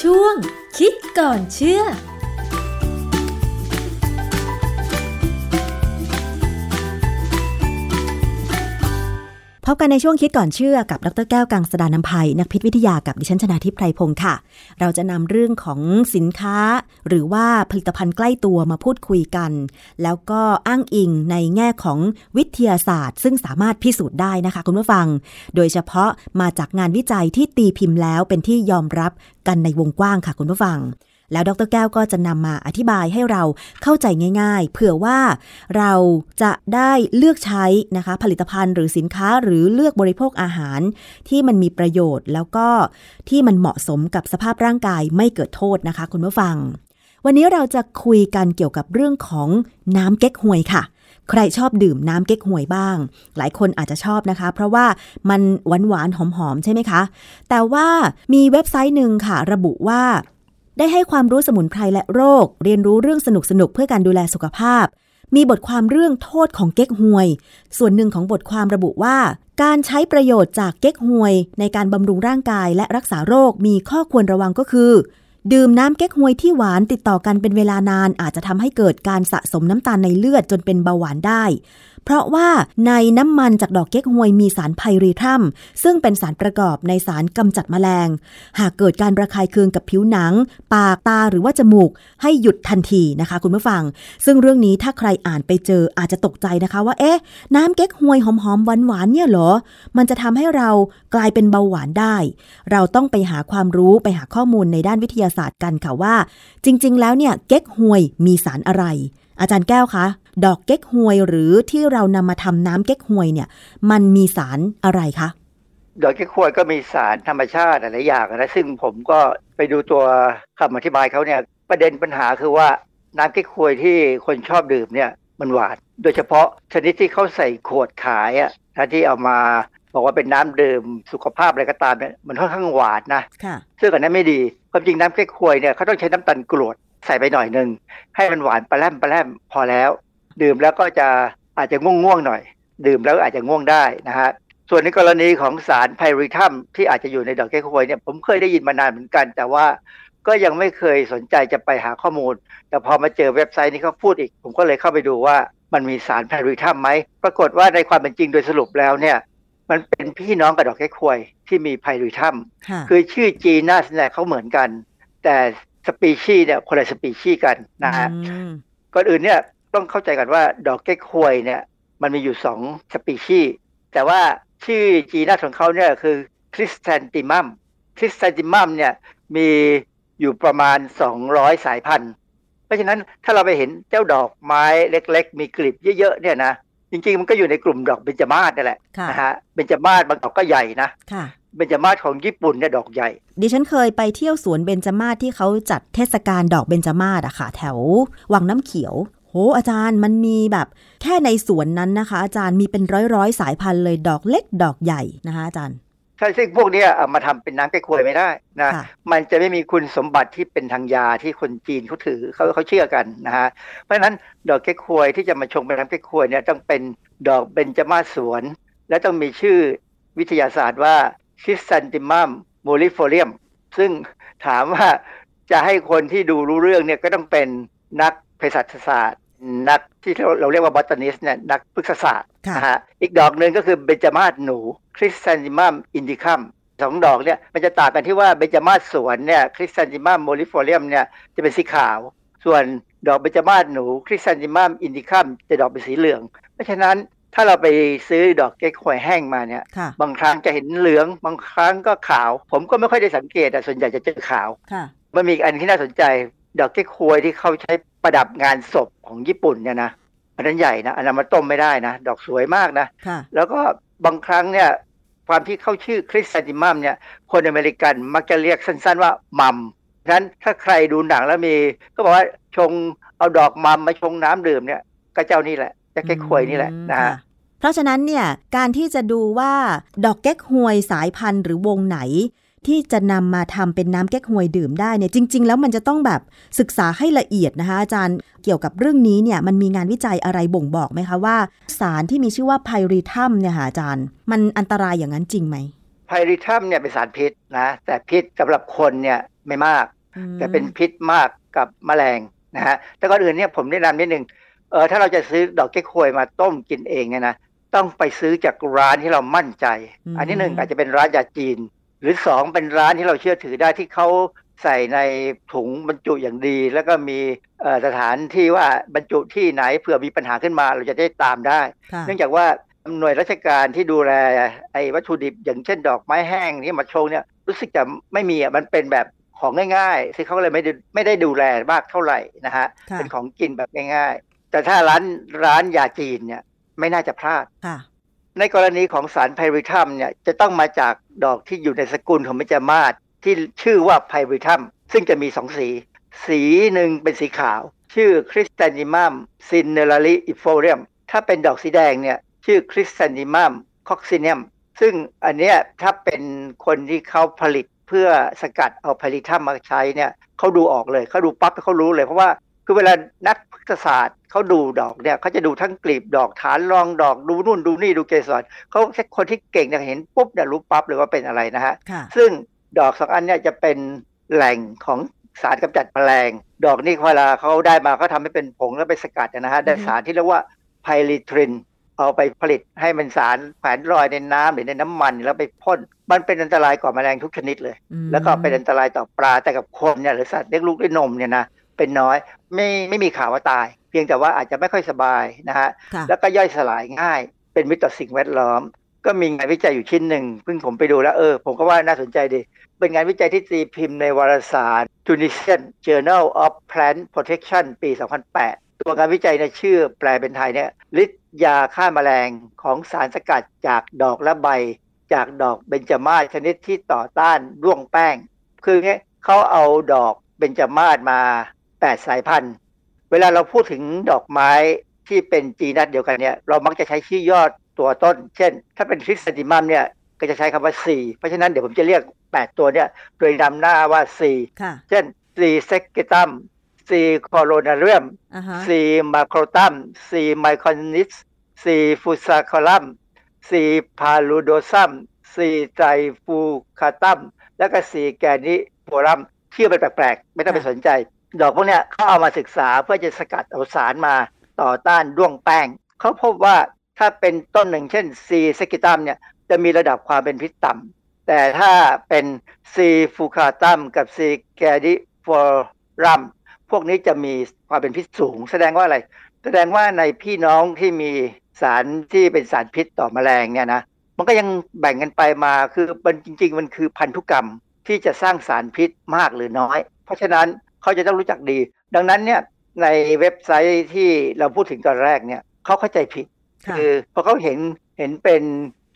ช่วงคิดก่อนเชื่อ พบกันในช่วงคิดก่อนเชื่อกับดรแก้วกังสดานนภัย นักพิษวิทยากับดิฉันชนาทิพไพรพงศ์ค่ะ เราจะนำเรื่องของสินค้า หรือว่าผลิตภัณฑ์ใกล้ตัวมาพูดคุยกัน แล้วก็อ้างอิงในแง่ของวิทยาศาสตร์ ซึ่งสามารถพิสูจน์ได้นะคะ คุณผู้ฟัง โดยเฉพาะมาจากงานวิจัยที่ตีพิมพ์แล้วเป็นที่ยอมรับกันในวงกว้างค่ะคุณผู้ฟัง แล้วดรแก้วก็จะนำมาอธิบายให้เราเข้าใจง่ายๆ เผื่อว่าเราจะได้เลือกใช้นะคะผลิตภัณฑ์หรือสินค้าหรือเลือกบริโภคอาหาร ที่มันมีประโยชน์ แล้วก็ที่มันเหมาะสมกับสภาพร่างกายไม่เกิดโทษนะคะ คุณผู้ฟัง วันนี้เราจะคุยกันเกี่ยวกับเรื่องของน้ำเก๊กฮวยค่ะใครชอบดื่มน้ำเก๊กฮวยบ้าง หลายคนอาจจะชอบนะคะ เพราะว่ามันหวานหวานหอมๆใช่ไหมคะ แต่ว่ามีเว็บไซต์หนึ่งค่ะ ระบุว่า ได้ให้ความรู้สมุนไพรและโรค เรียนรู้เรื่องสนุกสนุกเพื่อการดูแลสุขภาพ มีบทความเรื่องโทษของเก๊กฮวย ส่วนหนึ่งของบทความระบุว่า การใช้ประโยชน์จากเก๊กฮวย ในการบำรุงร่างกายและรักษาโรคมีข้อควรระวังก็คือ ดื่มน้ำเก๊กฮวยที่หวานติดต่อกันเป็นเวลานานอาจจะทำให้เกิดการสะสมน้ำตาลในเลือดจนเป็นเบาหวานได้ เพราะว่าในน้ำมันจากดอกเก๊กฮวยมีสารไพรีทัมซึ่งเป็นสารประกอบในสารกำจัดแมลง หากเกิดการระคายเคืองกับผิวหนัง ปากตาหรือว่าจมูก ให้หยุดทันทีนะคะ คุณผู้ฟัง ซึ่งเรื่องนี้ถ้าใครอ่านไปเจออาจจะตกใจนะคะว่าเอ๊ะน้ำเก๊กฮวยหอมๆหวานๆเนี่ยเหรอ มันจะทำให้เรากลายเป็นเบาหวานได้ เราต้องไปหาความรู้ไปหาข้อมูลในด้านวิทยาศาสตร์กันค่ะว่า จริง ๆ แล้วเนี่ยเก๊กฮวยมีสารอะไร อาจารย์แก้วคะดอกเก๊กฮวยหรือที่เรานำมาทำน้ำเก๊กฮวยเนี่ย มันมีสารอะไรคะดอกเก๊กฮวยก็มีสารธรรมชาติหลายอย่างนะซึ่งผมก็ไปดูตัวคำอธิบายเขาเนี่ยประเด็นปัญหาคือว่าน้ำเก๊กฮวยที่คนชอบดื่มเนี่ยมันหวาน โดยเฉพาะชนิดที่เขาใส่ขวดขายอะ่ะที่เอามา บอกว่าเป็นน้ำดื่มสุขภาพอะไรก็ตามเนี่ยมันค่อนข้างหวานนะซึ่งอันนั้นไม่ดีความจริงน้ำเก๊กฮวยเนี่ยเขาต้องใช้น้ำตาลกรวดใส่ไปหน่อยหนึ่งให้มันหวานปลาแรมปลาแรมพอแล้ว ดื่มแล้วก็จะอาจจะง่วงง่วงหน่อย ดื่มแล้วอาจจะง่วงได้นะฮะส่วนในกรณีของสารไพริทัมที่อาจจะอยู่ในดอกแก้วควยเนี่ยผมเคยได้ยินมานานเหมือนกัน แต่ว่าก็ยังไม่เคยสนใจจะไปหาข้อมูล แต่พอมาเจอเว็บไซต์นี้เขาพูดอีก ผมก็เลยเข้าไปดูว่ามันมีสารไพริทัมไหมปรากฏว่าในความเป็นจริงโดยสรุปแล้วเนี่ย มันเป็นพี่น้องกับดอกแก้วควยที่มี pyrethrum คือชื่อ genus เนี่ยเขาเหมือนกัน แต่สปีชีส์เนี่ยคนละสปีชีส์กันนะฮะก่อนอื่นเนี่ยต้องเข้าใจกันว่าดอกเก๊กฮวยเนี่ย มันมีอยู่สองสปีชีส์แต่ว่าชื่อ genus ของเขาเนี่ยคือ Chrysanthemum Chrysanthemum เนี่ยมีอยู่ประมาณ 200 สายพันธุ์ เพราะฉะนั้นถ้าเราไปเห็นเจ้าดอกไม้เล็ก ๆ มีกลีบเยอะๆเนี่ยนะ จริงๆ มันก็อยู่ในกลุ่มดอกเบญจมาศนั่นแหละนะฮะเบญจมาศบางดอกก็ใหญ่นะเบญจมาศของญี่ปุ่นเนี่ยดอกใหญ่ ดิฉันเคยไปเที่ยวสวนเบญจมาศที่เขาจัดเทศกาลดอกเบญจมาศอะค่ะ แถววังน้ำเขียว โหอาจารย์มันมีแบบแค่ในสวนนั้นนะคะ อาจารย์มีเป็นร้อยร้อยสายพันธุ์เลยดอกเล็กดอกใหญ่นะคะอาจารย์ ใช่ซึ่งพวกนี้เอามาทำเป็นน้ำแก้ควยไม่ได้นะมันจะไม่มีคุณสมบัติที่เป็นทางยาที่คนจีนเขาถือเขาเขาเชื่อกันนะฮะเพราะฉะนั้นดอกแก้ควยที่จะมาชงเป็นน้ำแก้ควยเนี่ยต้องเป็นดอกเบญจมาศสวน และต้องมีชื่อวิทยาศาสตร์ว่า Chrysanthemum morifolium ซึ่งถามว่าจะให้คนที่ดูรู้เรื่องเนี่ยก็ต้องเป็นนักเภสัชศาสตร์ นักที่เราเรียกว่า botanist เนี่ยนักพฤกษศาสตร์นะฮะอีกดอกหนึ่งก็คือเบญจมาศหนู Chrysanthemum indicum สองดอกเนี่ยมันจะต่างกันที่ว่าเบญจมาศสวนเนี่ย Chrysanthemum morifolium เนี่ยจะเป็นสีขาว ส่วนดอกเบญจมาศหนู Chrysanthemum indicum จะดอกเป็นสีเหลือง เพราะฉะนั้นถ้าเราไปซื้อดอกเก๊กฮวยแห้งมาเนี่ย บางครั้งจะเห็นเหลือง บางครั้งก็ขาว ผมก็ไม่ค่อยได้สังเกตแต่ส่วนใหญ่จะเจอขาวมันมีอันที่น่าสนใจ ดอกเก๊กฮวยที่เขาใช้ประดับงานศพของญี่ปุ่นเนี่ยนะอันนั้นใหญ่นะอันนั้นมาต้มไม่ได้นะดอกสวยมากนะแล้วก็บางครั้งเนี่ยความที่เข้าชื่อ Chrysanthemum เนี่ยคนอเมริกันมักจะเรียกสั้นๆว่ามัมฉะนั้นถ้าใครดูหนังแล้วมี ก็บอกว่าชงเอาดอกมัมมาชงน้ำดื่มเนี่ยก็เจ้านี่แหละจะแก้ควยนี่แหละนะฮะเพราะฉะนั้นเนี่ยการที่จะดูว่าดอกแก๊กฮวยสายพันธุ์หรือวงไหน ที่จะนำมาทำเป็นน้ำแก้ควยดื่มได้เนี่ยจริง ๆ แล้วมันจะต้องแบบศึกษาให้ละเอียดนะคะอาจารย์เกี่ยวกับเรื่องนี้เนี่ยมันมีงานวิจัยอะไรบ่งบอกไหมคะว่า สารที่มีชื่อว่าไพริทัมเนี่ยค่ะอาจารย์ มันอันตรายอย่างนั้นจริงไหมไพริทัมเนี่ยเป็นสารพิษนะแต่พิษสำหรับคนเนี่ยไม่มากอืมแต่เป็นพิษมากกับแมลงนะฮะแต่ก่อนอื่นเนี่ยผมแนะนำนิดนึงเออถ้าเราจะซื้อดอกเก๊กฮวยมาต้มกินเองเนี่ยนะต้องไปซื้อจากร้านที่เรามั่นใจ อันที่หนึ่งอาจจะเป็นร้านยาจีน หรือสองเป็นร้านที่เราเชื่อถือได้ที่เขาใส่ในถุงบรรจุอย่างดี แล้วก็มีเอ่อสถานที่ว่าบรรจุที่ไหนเผื่อมีปัญหาขึ้นมาเราจะได้ตามได้ค่ะเนื่องจากว่าหน่วยราชการที่ดูแลไอ้วัตถุดิบอย่างเช่นดอกไม้แห้งที่มาชงเนี่ยรู้สึกจะไม่มีอะมันเป็นแบบของง่ายๆซึ่งเขาก็เลยไม่ได้ไม่ได้ดูแลมากเท่าไหร่นะฮะค่ะเป็นของกินแบบง่ายๆ แต่ถ้าร้านร้านยาจีนเนี่ยไม่น่าจะพลาดค่ะในกรณีของสารไพริทัมเนี่ยจะต้องมาจาก ดอกที่อยู่ในสกุลของเบญจมาศที่ชื่อว่าไพริทัมซึ่งจะมีสองสี สีหนึ่งเป็นสีขาว ชื่อ Chrysanthemum cinerariifolium ถ้าเป็นดอกสีแดงเนี่ยชื่อ Chrysanthemum coccineum ซึ่งอันเนี้ยถ้าเป็นคนที่เขาผลิตเพื่อสกัดเอา pyrethrum มาใช้เนี่ยเขาดูออกเลยเขาดูปั๊บเขารู้เลยเพราะว่าคือเวลานัก พฤกษศาสตร์เขาดูดอกเนี่ยเขาจะดูทั้งกลีบดอกฐานรองดอกดูนู่นดูนี่ดูเกสรเขาแค่คนที่เก่งเนี่ยเห็นปุ๊บเนี่ยรู้ปั๊บเลยว่าเป็นอะไรนะฮะค่ะซึ่งดอกสองอันเนี่ยจะเป็นแหล่งของสารกำจัดแมลง ดอกนี่เวลาเขาได้มาเขาทำให้เป็นผงแล้วไปสกัดนะฮะได้สารที่เรียกว่าไพลิทรินเอาไปผลิตให้มันสารแขวนลอยในน้ำหรือในน้ำมันแล้วไปพ่น มันเป็นอันตรายกว่าแมลงทุกชนิดเลยอืมแล้วก็เป็นอันตรายต่อปลาแต่กับคนเนี่ยหรือสัตว์เลี้ยงลูกด้วยนมเนี่ยนะ เป็นน้อย ไม่ไม่มีข่าวว่าตาย เพียงแต่ว่าอาจจะไม่ค่อยสบายนะฮะค่ะแล้วก็ย่อยสลายง่าย เป็นมิตรต่อสิ่งแวดล้อม ก็มีงานวิจัยอยู่ชิ้นหนึ่งเพิ่งผมไปดูแล้วเออ ผมก็ว่าน่าสนใจดี เป็นงานวิจัยที่ตีพิมพ์ในวารสาร Tunisian Journal of Plant Protection ปี 2008 ตัวงานวิจัยเนี่ยชื่อแปลเป็นไทยเนี่ยฤทธิ์ยาฆ่าแมลงของสารสกัดจากดอกและใบ จากดอกเบญจมาศชนิดที่ต่อต้านร่วงแป้ง คือไงเขาเอาดอกเบญจมาศมา 8 สายพันธุ์ เวลาเราพูดถึงดอกไม้ที่เป็นจีนัดเดียวกันเนี่ย เรามักจะใช้ชื่อยอดตัวต้น เช่น ถ้าเป็นคริสติมัมเนี่ยก็จะใช้คำว่า C เพราะฉะนั้นเดี๋ยวผมจะเรียก 8 ตัวเนี่ย โดยนำหน้าว่า C ค่ะเช่น C sectum C coronarium อ่าฮะ C macrotum C mycornis C fusacolum C paludosum C trifurcatum แล้วก็ C graniforum ชื่อเป็นแปลกๆ ไม่ต้องไปค่ะสนใจ ดอกพวกเนี้ยเขาเอามาศึกษาเพื่อจะสกัดเอาสารมาต่อต้านร่วงแป้ง เขาพบว่าถ้าเป็นต้นหนึ่งเช่น C sequitum เนี่ยจะมีระดับความเป็นพิษต่ำแต่ถ้าเป็น C fucatum กับ C gradiforum พวกนี้จะมีความเป็นพิษสูง แสดงว่าอะไร แสดงว่าในพี่น้องที่มีสารที่เป็นสารพิษต่อแมลงเนี่ยนะมันก็ยังแบ่งกันไปมาคือมันจริง ๆ มันคือพันธุกรรมที่จะสร้างสารพิษมากหรือน้อย เพราะฉะนั้น เขาจะต้องรู้จักดี ดังนั้นเนี่ยในเว็บไซต์ที่เราพูดถึงตอนแรกเนี่ยเขาเข้าใจผิดค่ะคือพอเขาเห็นเห็นเป็น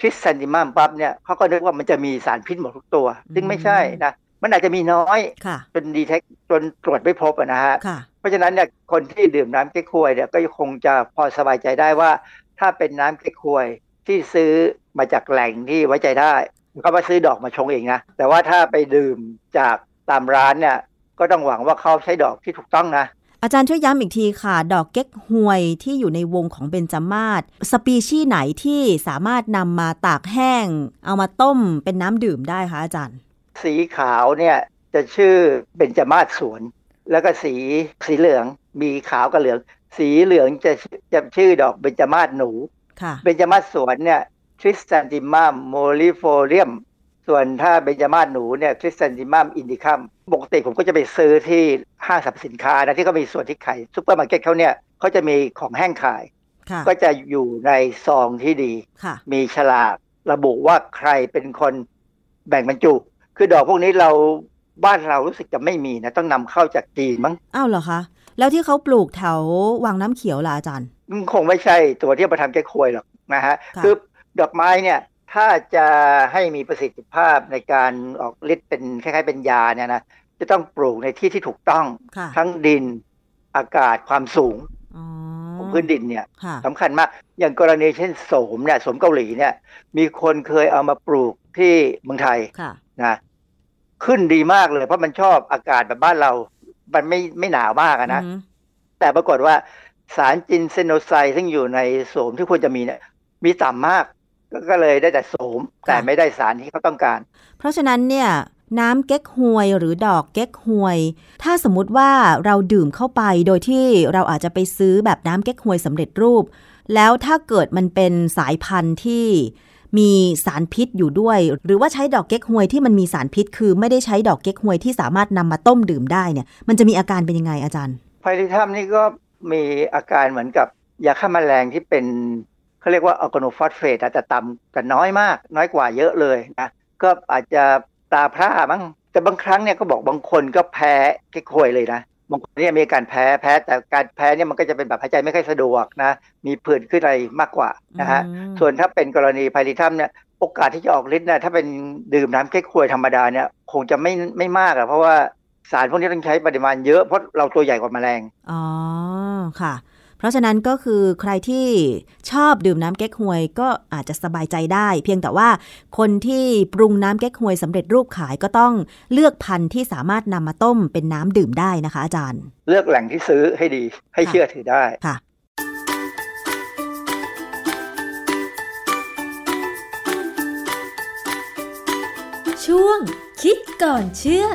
ทริสซันติมัมปั๊บเนี่ยเขาก็นึกว่ามันจะมีสารพิษหมดทุกตัว ซึ่งไม่ใช่นะมันอาจจะมีน้อยค่ะจนดีเทคจนตรวจไม่พบอะนะฮะค่ะเพราะฉะนั้นเนี่ยคนที่ดื่มน้ำเก๊กฮวยเนี่ยก็คงจะพอสบายใจได้ว่า ถ้าเป็นน้ำเก๊กฮวยที่ซื้อมาจากแหล่งที่ไว้ใจได้ก็มาซื้อดอกมาชงเองนะแต่ว่าถ้าไปดื่มจากตามร้านเนี่ย ก็ต้องหวังว่าเขาใช้ดอกที่ถูกต้องนะ อาจารย์ช่วยย้ำอีกทีค่ะ ดอกเก๊กฮวยที่อยู่ในวงของเบญจมาศสปีชีส์ไหนที่สามารถนำมาตากแห้ง เอามาต้มเป็นน้ำดื่มได้คะอาจารย์ สีขาวเนี่ยจะชื่อเบญจมาศสวน แล้วก็สีสีเหลืองมีขาวกับเหลือง สีเหลืองจะจะชื่อดอกเบญจมาศหนูค่ะเบญจมาศสวนเนี่ยChrysanthemum morifolium ส่วนถ้าเบญจมาศหนูเนี่ย Chrysanthemum indicum ปกติผมก็จะไปซื้อที่ห้างสรรพสินค้านะที่เขามีส่วนที่ขายซุปเปอร์มาร์เก็ตเขาเนี่ยเขาจะมีของแห้งขายค่ะก็จะอยู่ในซองที่ดีค่ะมีฉลากระบุว่าใครเป็นคนแบ่งบรรจุ คือดอกพวกนี้เราบ้านเรารู้สึกจะไม่มีนะ ต้องนำเข้าจากจีนมั้งอ้าวเหรอคะแล้วที่เขาปลูกแถววังน้ำเขียวล่ะอาจารย์มันคงไม่ใช่ตัวที่เอามาทำแก้ควยหรอกนะฮะค่ะคือดอกไม้เนี่ย ถ้าจะให้มีประสิทธิภาพในการออกฤทธิ์เป็นคล้ายๆเป็นยาเนี่ยนะจะต้องปลูกในที่ที่ถูกต้องค่ะทั้งดินอากาศความสูงอ๋อของพื้นดินเนี่ยค่ะสำคัญมาก อย่างกรณีเช่นโสมเนี่ยโสมเกาหลีเนี่ย มีคนเคยเอามาปลูกที่เมืองไทยค่ะนะขึ้นดีมากเลย เพราะมันชอบอากาศแบบบ้านเรา มันไม่ไม่หนาวมากอะนะอืมแต่ปรากฏว่าสารจินเซโนไซด์ซึ่งอยู่ในโสมที่ควรจะมีเนี่ยมีต่ำมาก ก็ก็เลยได้แต่โสมแต่ไม่ได้สารที่เขาต้องการ เพราะฉะนั้นเนี่ยน้ำเก๊กฮวยหรือดอกเก๊กฮวย ถ้าสมมุติว่าเราดื่มเข้าไปโดยที่เราอาจจะไปซื้อแบบน้ำเก๊กฮวยสำเร็จรูป แล้วถ้าเกิดมันเป็นสายพันธุ์ที่มีสารพิษอยู่ด้วย หรือว่าใช้ดอกเก๊กฮวยที่มันมีสารพิษ คือไม่ได้ใช้ดอกเก๊กฮวยที่สามารถนำมาต้มดื่มได้เนี่ย มันจะมีอาการเป็นยังไงอาจารย์ไพลิทัมนี่ก็มีอาการเหมือนกับยาฆ่าแมลงที่เป็น เขาเรียกว่าอัลกาโนฟอสเฟตแต่ต่ำแต่น้อยมาก น้อยกว่าเยอะเลยนะก็อาจจะตาพร่าบ้างแต่บางครั้งเนี่ยก็บอกบางคนก็แพ้เก๊กฮวยเลยนะบางคนเนี่ยมีการแพ้แพ้แต่การแพ้เนี่ยมันก็จะเป็นแบบหายใจไม่ค่อยสะดวกนะมีผื่นขึ้นอะไรมากกว่านะฮะส่วนถ้าเป็นกรณีไพลิทัมเนี่ยโอกาสที่จะออกฤทธิ์เนี่ยถ้าเป็นดื่มน้ำเก๊กฮวยธรรมดาเนี่ยคงจะไม่ไม่มากอะเพราะว่าสารพวกนี้ต้องใช้ปริมาณเยอะเพราะเราตัวใหญ่กว่าแมลงอ๋อค่ะ ราะฉะนั้นก็คือใครที่ชอบดื่มน้ำเก๊กฮวยก็อาจจะสบายใจได้ เพียงแต่ว่าคนที่ปรุงน้ำเก๊กฮวยสำเร็จรูปขายก็ต้องเลือกพันธุ์ที่สามารถนำมาต้มเป็นน้ำดื่มได้นะคะ อาจารย์ เลือกแหล่งที่ซื้อให้ดีให้เชื่อถือได้ค่ะ ช่วงคิดก่อนเชื่อ